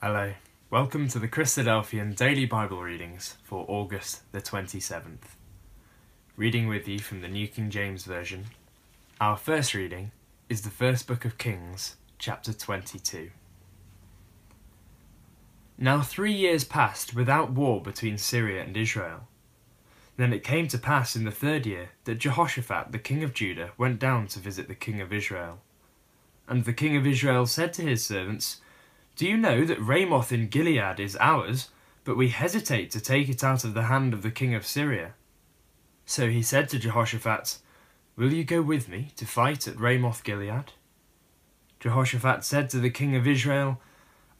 Hello. Welcome to the Christadelphian Daily Bible Readings for August the 27th. Reading with you from the New King James Version. Our first reading is the first book of Kings, chapter 22. Now three years passed without war between Syria and Israel. Then it came to pass in the third year that Jehoshaphat the king of Judah went down to visit the king of Israel. And the king of Israel said to his servants, Do you know that Ramoth in Gilead is ours, but we hesitate to take it out of the hand of the king of Syria? So he said to Jehoshaphat, Will you go with me to fight at Ramoth Gilead? Jehoshaphat said to the king of Israel,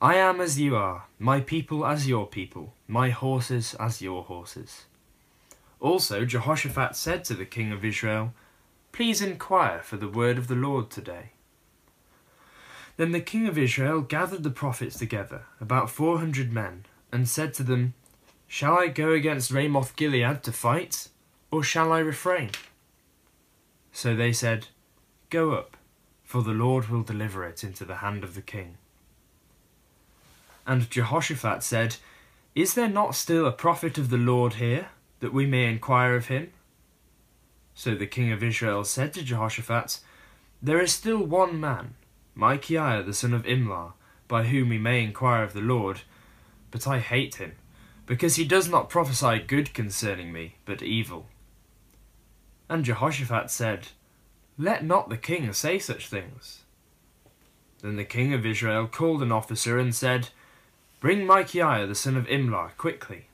I am as you are, my people as your people, my horses as your horses. Also Jehoshaphat said to the king of Israel, Please inquire for the word of the Lord today. Then the king of Israel gathered the prophets together, about four hundred men, and said to them, Shall I go against Ramoth Gilead to fight, or shall I refrain? So they said, Go up, for the Lord will deliver it into the hand of the king. And Jehoshaphat said, Is there not still a prophet of the Lord here? that we may inquire of him? So the king of Israel said to Jehoshaphat, There is still one man, Micaiah the son of Imlah, by whom we may inquire of the Lord, but I hate him, because he does not prophesy good concerning me, but evil. And Jehoshaphat said, Let not the king say such things. Then the king of Israel called an officer and said, Bring Micaiah the son of Imlah quickly.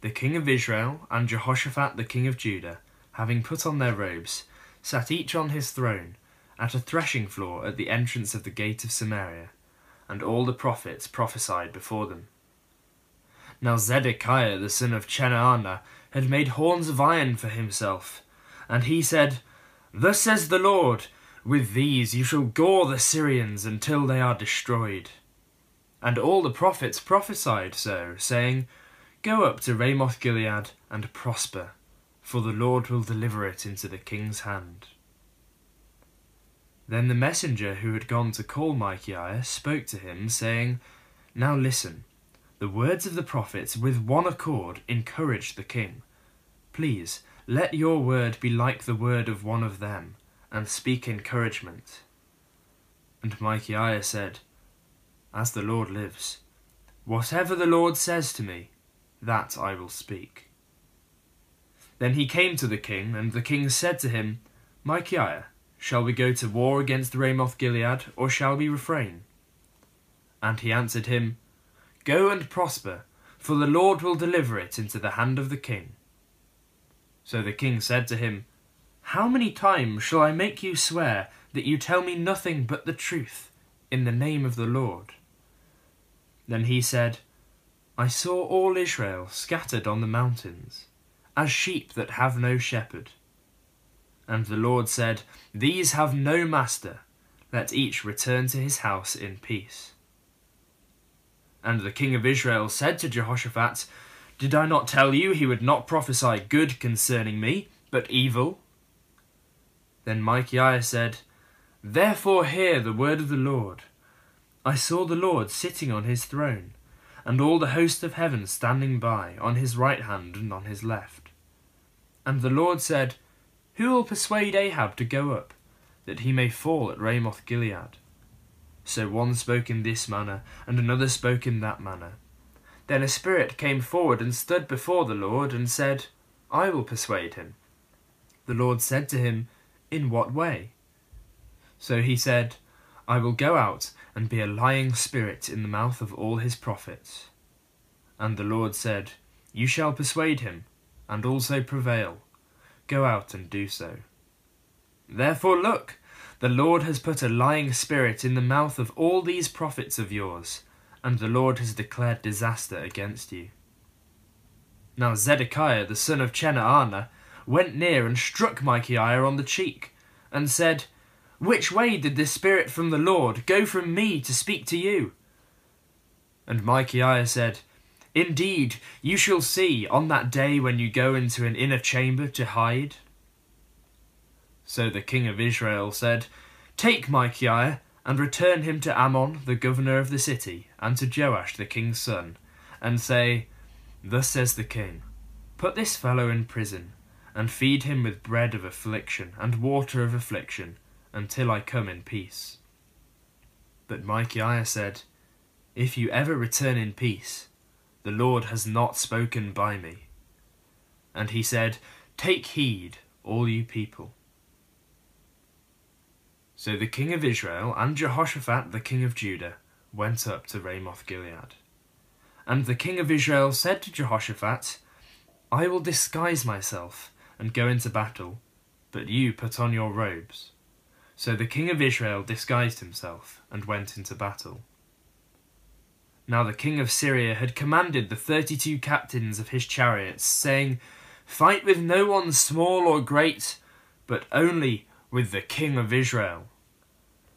The king of Israel and Jehoshaphat the king of Judah, having put on their robes, sat each on his throne, at a threshing floor at the entrance of the gate of Samaria, and all the prophets prophesied before them. Now Zedekiah the son of Chenaanah had made horns of iron for himself, and he said, Thus says the Lord, with these you shall gore the Syrians until they are destroyed. And all the prophets prophesied so, saying, Go up to Ramoth Gilead and prosper, for the Lord will deliver it into the king's hand. Then the messenger who had gone to call Micaiah spoke to him, saying, Now listen, the words of the prophets with one accord encouraged the king. Please, let your word be like the word of one of them, and speak encouragement. And Micaiah said, As the Lord lives, whatever the Lord says to me, that I will speak. Then he came to the king, and the king said to him, Micaiah, shall we go to war against Ramoth Gilead, or shall we refrain? And he answered him, Go and prosper, for the Lord will deliver it into the hand of the king. So the king said to him, How many times shall I make you swear that you tell me nothing but the truth, in the name of the Lord? Then he said, I saw all Israel scattered on the mountains, as sheep that have no shepherd. And the Lord said, These have no master, let each return to his house in peace. And the king of Israel said to Jehoshaphat, Did I not tell you he would not prophesy good concerning me, but evil? Then Micaiah said, Therefore hear the word of the Lord. I saw the Lord sitting on his throne and all the host of heaven standing by, on his right hand and on his left. And the Lord said, Who will persuade Ahab to go up, that he may fall at Ramoth Gilead? So one spoke in this manner, and another spoke in that manner. Then a spirit came forward and stood before the Lord, and said, I will persuade him. The Lord said to him, In what way? So he said, I will go out and be a lying spirit in the mouth of all his prophets. And the Lord said, You shall persuade him, and also prevail. Go out and do so. Therefore look, the Lord has put a lying spirit in the mouth of all these prophets of yours, and the Lord has declared disaster against you. Now Zedekiah the son of Chenaanah went near and struck Micaiah on the cheek, and said, which way did this Spirit from the Lord go from me to speak to you? And Micaiah said, Indeed, you shall see on that day when you go into an inner chamber to hide. So the king of Israel said, Take Micaiah and return him to Amon, the governor of the city, and to Joash, the king's son, and say, Thus says the king, Put this fellow in prison, and feed him with bread of affliction and water of affliction, until I come in peace. But Micaiah said, If you ever return in peace, the Lord has not spoken by me. And he said, Take heed, all you people. So the king of Israel and Jehoshaphat the king of Judah went up to Ramoth Gilead. And the king of Israel said to Jehoshaphat, I will disguise myself and go into battle, but you put on your robes. So the king of Israel disguised himself and went into battle. Now the king of Syria had commanded the thirty two captains of his chariots, saying, Fight with no one small or great, but only with the king of Israel.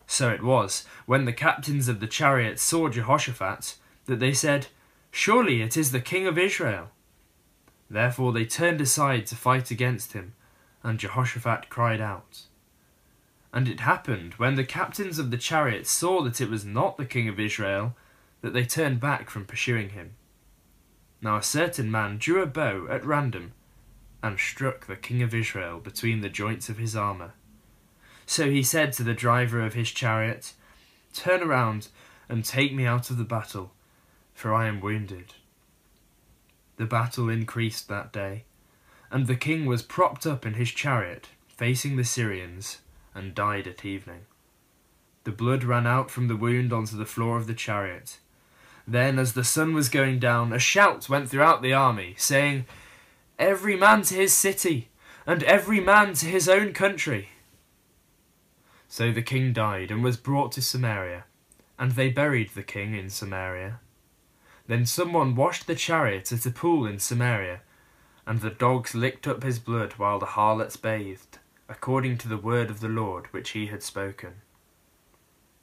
So it was, when the captains of the chariots saw Jehoshaphat, that they said, Surely it is the king of Israel. Therefore they turned aside to fight against him, and Jehoshaphat cried out. And it happened, when the captains of the chariots saw that it was not the king of Israel, that they turned back from pursuing him. Now a certain man drew a bow at random, and struck the king of Israel between the joints of his armour. So he said to the driver of his chariot, Turn around and take me out of the battle, for I am wounded. The battle increased that day, and the king was propped up in his chariot, facing the Syrians, and died at evening. The blood ran out from the wound onto the floor of the chariot. Then, as the sun was going down, a shout went throughout the army, saying, Every man to his city, and every man to his own country. So the king died, and was brought to Samaria, and they buried the king in Samaria. Then someone washed the chariot at a pool in Samaria, and the dogs licked up his blood while the harlots bathed according to the word of the Lord which he had spoken.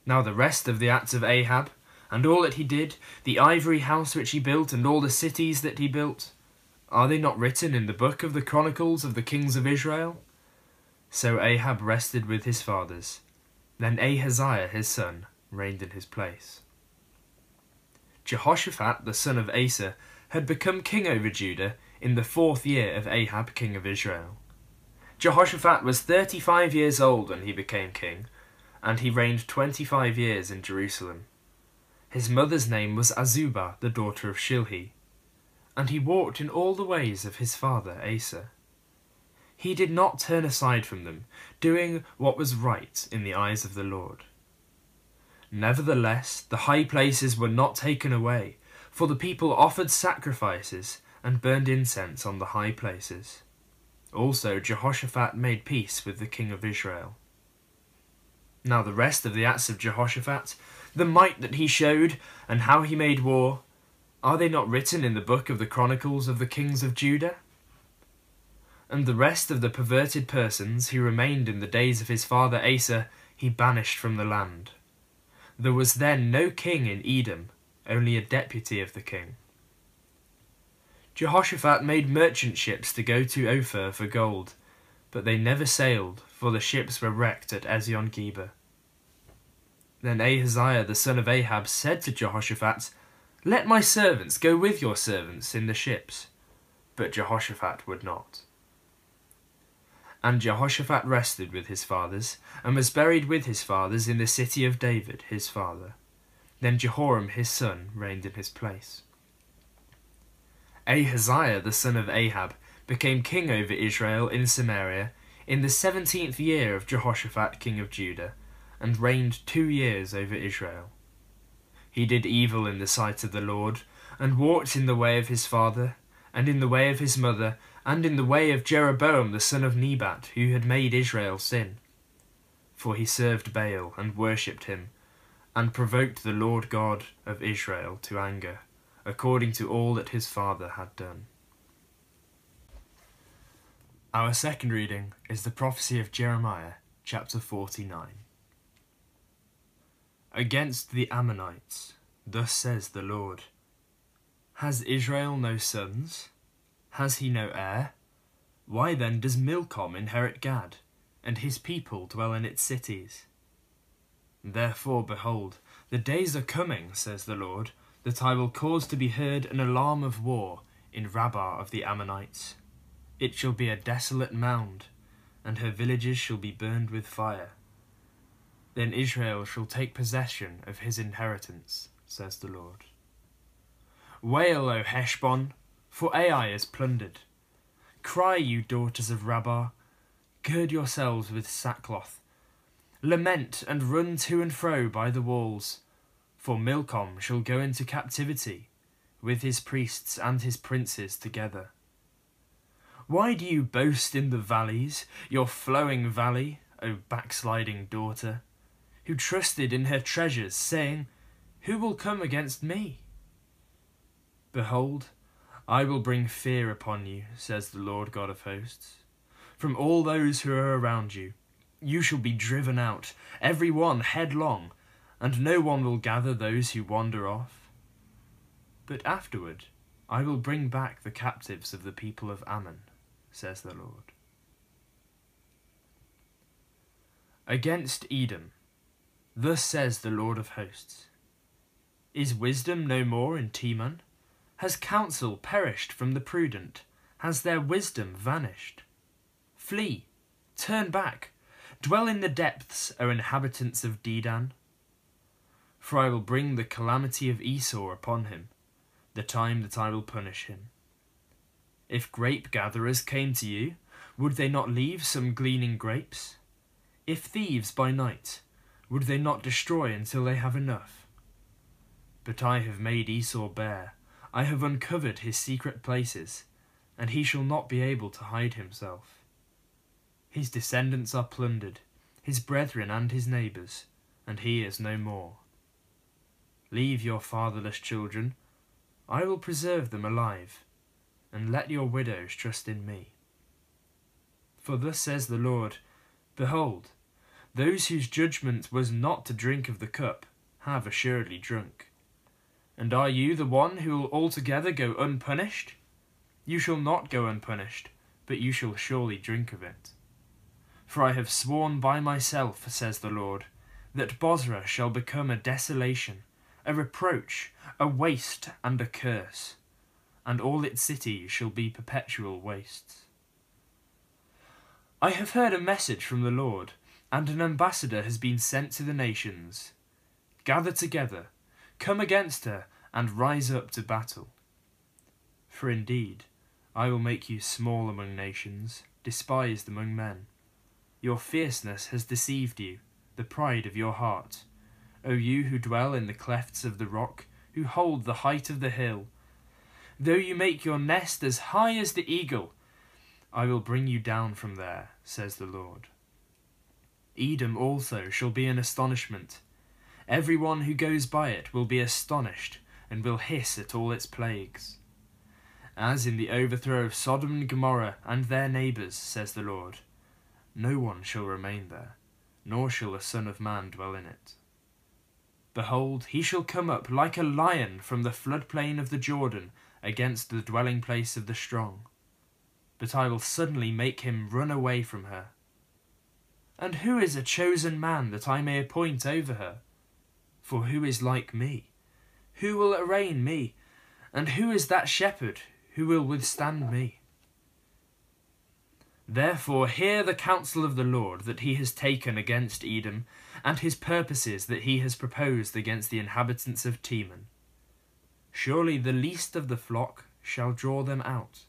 Now the rest of the acts of Ahab, and all that he did, the ivory house which he built, and all the cities that he built, are they not written in the book of the Chronicles of the kings of Israel? So Ahab rested with his fathers. Then Ahaziah his son reigned in his place. Jehoshaphat the son of Asa had become king over Judah in the fourth year of Ahab king of Israel. Jehoshaphat was 35 years old when he became king, and he reigned 25 years in Jerusalem. His mother's name was Azubah, the daughter of Shilhi, and he walked in all the ways of his father Asa. He did not turn aside from them, doing what was right in the eyes of the Lord. Nevertheless, the high places were not taken away, for the people offered sacrifices and burned incense on the high places. Also, Jehoshaphat made peace with the king of Israel. Now, the rest of the acts of Jehoshaphat, the might that he showed, and how he made war, are they not written in the book of the Chronicles of the kings of Judah? And the rest of the perverted persons who remained in the days of his father Asa, he banished from the land. There was then no king in Edom, only a deputy of the king. Jehoshaphat made merchant ships to go to Ophir for gold, but they never sailed, for the ships were wrecked at Ezion Geber. Then Ahaziah the son of Ahab said to Jehoshaphat, Let my servants go with your servants in the ships. But Jehoshaphat would not. And Jehoshaphat rested with his fathers, and was buried with his fathers in the city of David his father. Then Jehoram his son reigned in his place. Ahaziah the son of Ahab became king over Israel in Samaria in the seventeenth year of Jehoshaphat king of Judah, and reigned two years over Israel. He did evil in the sight of the Lord, and walked in the way of his father, and in the way of his mother, and in the way of Jeroboam the son of Nebat, who had made Israel sin. For he served Baal, and worshipped him, and provoked the Lord God of Israel to anger according to all that his father had done. Our second reading is the prophecy of Jeremiah, chapter 49. Against the Ammonites, thus says the Lord Has Israel no sons? Has he no heir? Why then does Milcom inherit Gad, and his people dwell in its cities? Therefore, behold, the days are coming, says the Lord, that I will cause to be heard an alarm of war in Rabbah of the Ammonites. It shall be a desolate mound, and her villages shall be burned with fire. Then Israel shall take possession of his inheritance, says the Lord. Wail, O Heshbon, for Ai is plundered. Cry, you daughters of Rabbah, gird yourselves with sackcloth. Lament and run to and fro by the walls, for Milcom shall go into captivity, with his priests and his princes together. Why do you boast in the valleys, your flowing valley, O backsliding daughter, who trusted in her treasures, saying, Who will come against me? Behold, I will bring fear upon you, says the Lord God of hosts, from all those who are around you. You shall be driven out, every one headlong, and no one will gather those who wander off. But afterward I will bring back the captives of the people of Ammon, says the Lord. Against Edom, thus says the Lord of hosts Is wisdom no more in Teman? Has counsel perished from the prudent? Has their wisdom vanished? Flee, turn back, dwell in the depths, O inhabitants of Dedan. For I will bring the calamity of Esau upon him, the time that I will punish him. If grape gatherers came to you, would they not leave some gleaning grapes? If thieves by night, would they not destroy until they have enough? But I have made Esau bare, I have uncovered his secret places, and he shall not be able to hide himself. His descendants are plundered, his brethren and his neighbours, and he is no more. Leave your fatherless children, I will preserve them alive, and let your widows trust in me. For thus says the Lord Behold, those whose judgment was not to drink of the cup have assuredly drunk. And are you the one who will altogether go unpunished? You shall not go unpunished, but you shall surely drink of it. For I have sworn by myself, says the Lord, that Bozrah shall become a desolation, a reproach, a waste, and a curse, and all its cities shall be perpetual wastes. I have heard a message from the Lord, and an ambassador has been sent to the nations. Gather together Come against her, and rise up to battle. For indeed, I will make you small among nations, despised among men. Your fierceness has deceived you, the pride of your heart. O you who dwell in the clefts of the rock, who hold the height of the hill, though you make your nest as high as the eagle, I will bring you down from there, says the Lord. Edom also shall be an astonishment, Every one who goes by it will be astonished, and will hiss at all its plagues. As in the overthrow of Sodom and Gomorrah and their neighbours, says the Lord, no one shall remain there, nor shall the Son of Man dwell in it. Behold, he shall come up like a lion from the floodplain of the Jordan against the dwelling place of the strong. But I will suddenly make him run away from her. And who is a chosen man that I may appoint over her? For who is like me? Who will arraign me? And who is that shepherd who will withstand me? Therefore hear the counsel of the Lord that he has taken against Edom, and his purposes that he has proposed against the inhabitants of Teman. Surely the least of the flock shall draw them out.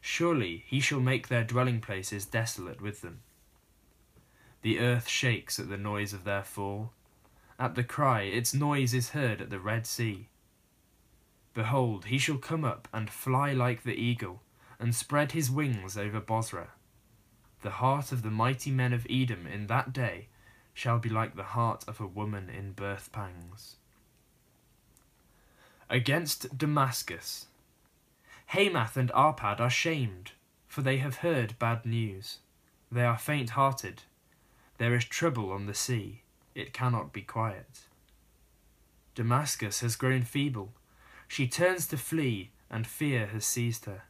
Surely he shall make their dwelling places desolate with them. The earth shakes at the noise of their fall, at the cry, its noise is heard at the Red Sea. Behold, he shall come up and fly like the eagle, and spread his wings over Bozrah. The heart of the mighty men of Edom in that day shall be like the heart of a woman in birth pangs. Against Damascus. Hamath and Arpad are shamed, for they have heard bad news. They are faint hearted. There is trouble on the sea it cannot be quiet. Damascus has grown feeble. She turns to flee, and fear has seized her.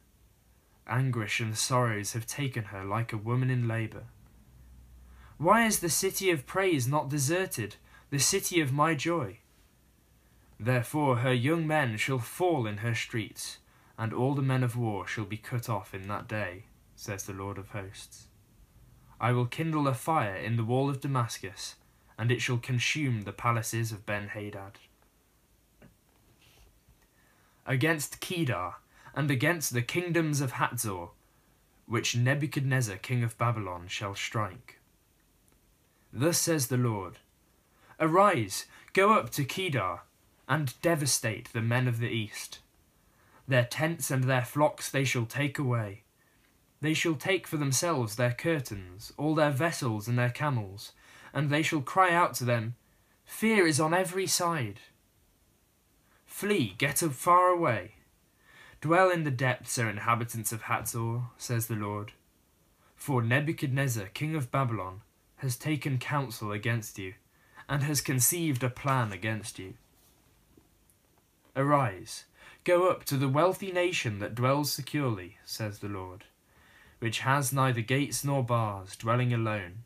Anguish and sorrows have taken her like a woman in labour. Why is the city of praise not deserted, the city of my joy? Therefore her young men shall fall in her streets, and all the men of war shall be cut off in that day, says the Lord of hosts. I will kindle a fire in the wall of Damascus, and it shall consume the palaces of Ben Hadad. Against Kedar, and against the kingdoms of Hatzor, which Nebuchadnezzar king of Babylon shall strike. Thus says the Lord Arise, go up to Kedar, and devastate the men of the east. Their tents and their flocks they shall take away. They shall take for themselves their curtains, all their vessels and their camels, and they shall cry out to them, Fear is on every side. Flee, get up far away. Dwell in the depths, O inhabitants of Hatzor, says the Lord. For Nebuchadnezzar, king of Babylon, has taken counsel against you, and has conceived a plan against you. Arise, go up to the wealthy nation that dwells securely, says the Lord, which has neither gates nor bars, dwelling alone.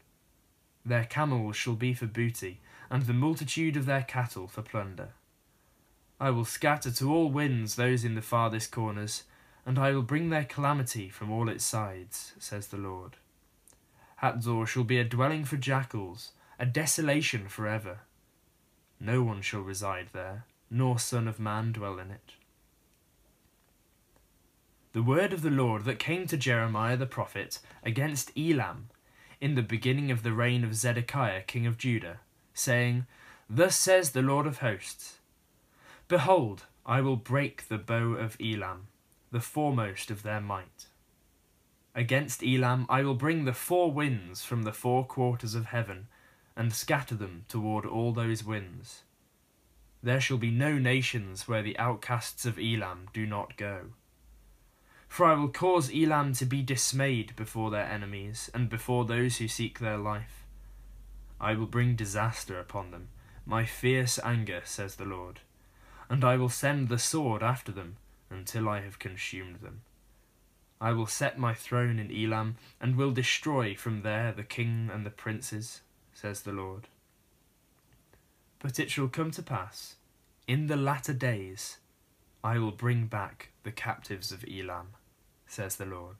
Their camels shall be for booty, and the multitude of their cattle for plunder. I will scatter to all winds those in the farthest corners, and I will bring their calamity from all its sides, says the Lord. Hatzor shall be a dwelling for jackals, a desolation for ever. No one shall reside there, nor son of man dwell in it. The word of the Lord that came to Jeremiah the prophet against Elam in the beginning of the reign of Zedekiah king of Judah, saying, Thus says the Lord of hosts, Behold, I will break the bow of Elam, the foremost of their might. Against Elam I will bring the four winds from the four quarters of heaven, and scatter them toward all those winds. There shall be no nations where the outcasts of Elam do not go. For I will cause Elam to be dismayed before their enemies, and before those who seek their life. I will bring disaster upon them, my fierce anger, says the Lord, and I will send the sword after them, until I have consumed them. I will set my throne in Elam, and will destroy from there the king and the princes, says the Lord. But it shall come to pass, in the latter days, I will bring back the captives of Elam says the Lord.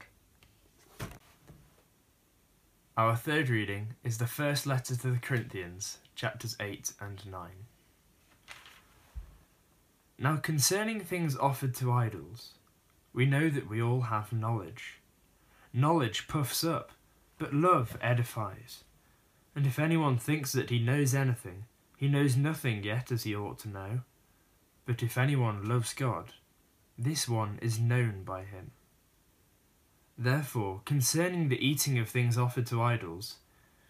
Our third reading is the first letter to the Corinthians, chapters 8 and 9. Now, concerning things offered to idols, we know that we all have knowledge. Knowledge puffs up, but love edifies. And if anyone thinks that he knows anything, he knows nothing yet as he ought to know. But if anyone loves God, this one is known by him. Therefore, concerning the eating of things offered to idols,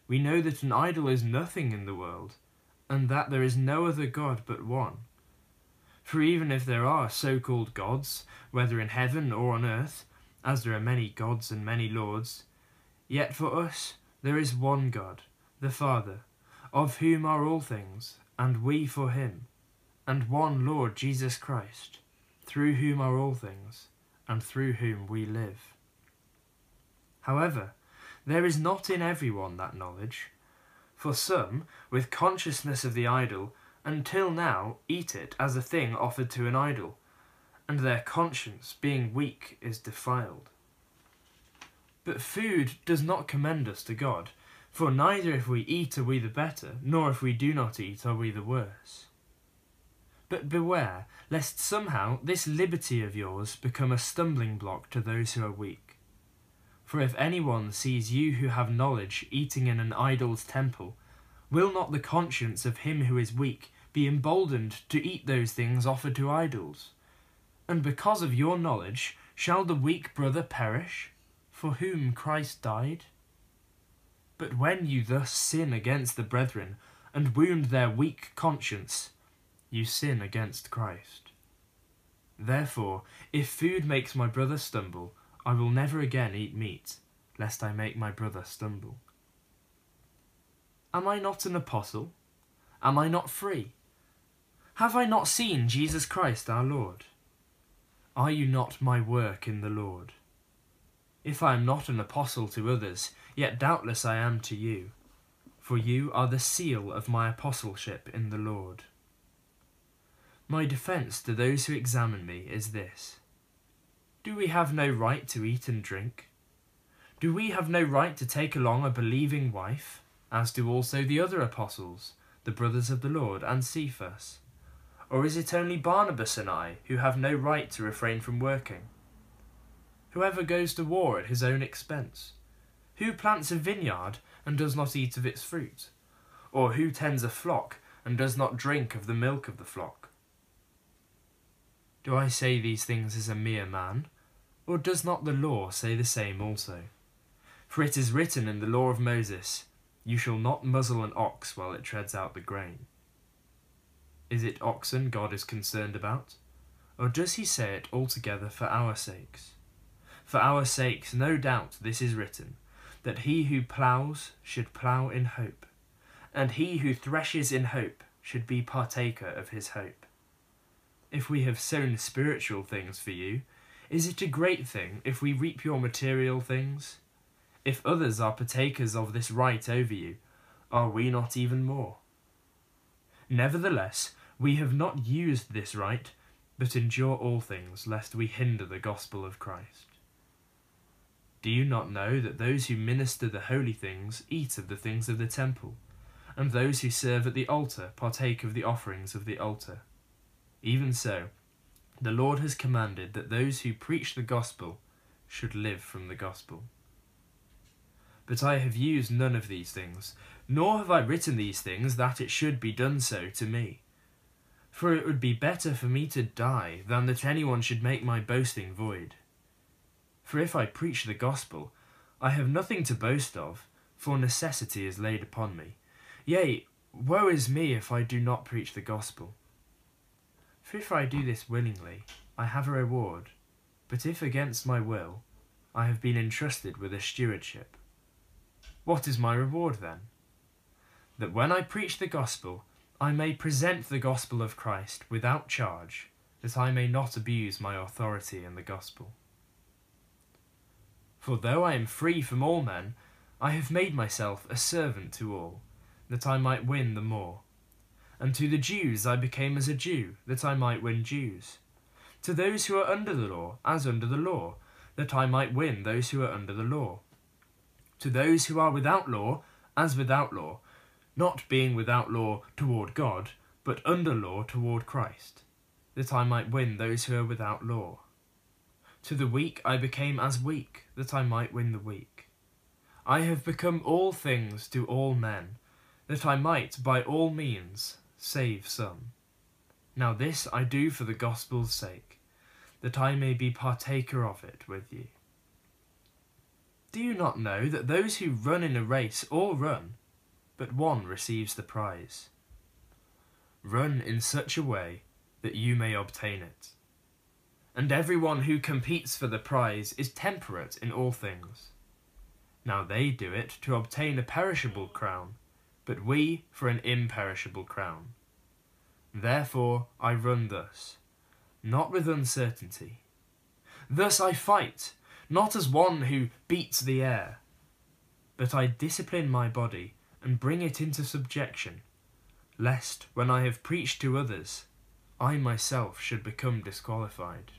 we know that an idol is nothing in the world, and that there is no other God but one. For even if there are so called gods, whether in heaven or on earth, as there are many gods and many lords, yet for us there is one God, the Father, of whom are all things, and we for him, and one Lord Jesus Christ, through whom are all things, and through whom we live. However, there is not in everyone that knowledge. For some, with consciousness of the idol, until now eat it as a thing offered to an idol, and their conscience, being weak, is defiled. But food does not commend us to God, for neither if we eat are we the better, nor if we do not eat are we the worse. But beware, lest somehow this liberty of yours become a stumbling block to those who are weak. For if anyone sees you who have knowledge eating in an idol's temple, will not the conscience of him who is weak be emboldened to eat those things offered to idols? And because of your knowledge, shall the weak brother perish, for whom Christ died? But when you thus sin against the brethren, and wound their weak conscience, you sin against Christ. Therefore, if food makes my brother stumble, I will never again eat meat, lest I make my brother stumble. Am I not an apostle? Am I not free? Have I not seen Jesus Christ our Lord? Are you not my work in the Lord? If I am not an apostle to others, yet doubtless I am to you, for you are the seal of my apostleship in the Lord. My defence to those who examine me is this Do we have no right to eat and drink? Do we have no right to take along a believing wife, as do also the other apostles, the brothers of the Lord, and Cephas? Or is it only Barnabas and I who have no right to refrain from working? Whoever goes to war at his own expense? Who plants a vineyard and does not eat of its fruit? Or who tends a flock and does not drink of the milk of the flock? Do I say these things as a mere man? Or does not the law say the same also? For it is written in the law of Moses, You shall not muzzle an ox while it treads out the grain. Is it oxen God is concerned about? Or does he say it altogether for our sakes? For our sakes, no doubt, this is written, that he who ploughs should plough in hope, and he who threshes in hope should be partaker of his hope. If we have sown spiritual things for you, is it a great thing if we reap your material things? If others are partakers of this right over you, are we not even more? Nevertheless, we have not used this right, but endure all things, lest we hinder the gospel of Christ. Do you not know that those who minister the holy things eat of the things of the temple, and those who serve at the altar partake of the offerings of the altar? Even so, the Lord has commanded that those who preach the gospel should live from the gospel. But I have used none of these things, nor have I written these things that it should be done so to me. For it would be better for me to die than that anyone should make my boasting void. For if I preach the gospel, I have nothing to boast of, for necessity is laid upon me. Yea, woe is me if I do not preach the gospel. For if I do this willingly, I have a reward, but if against my will, I have been entrusted with a stewardship. What is my reward then? That when I preach the gospel, I may present the gospel of Christ without charge, that I may not abuse my authority in the gospel. For though I am free from all men, I have made myself a servant to all, that I might win the more. And to the Jews I became as a Jew, that I might win Jews. To those who are under the law, as under the law, that I might win those who are under the law. To those who are without law, as without law, not being without law toward God, but under law toward Christ, that I might win those who are without law. To the weak I became as weak, that I might win the weak. I have become all things to all men, that I might by all means save some. Now this I do for the gospel's sake, that I may be partaker of it with you. Do you not know that those who run in a race all run, but one receives the prize? Run in such a way that you may obtain it and everyone who competes for the prize is temperate in all things. Now they do it to obtain a perishable crown, but we for an imperishable crown. Therefore I run thus, not with uncertainty. Thus I fight, not as one who beats the air, but I discipline my body and bring it into subjection, lest when I have preached to others, I myself should become disqualified.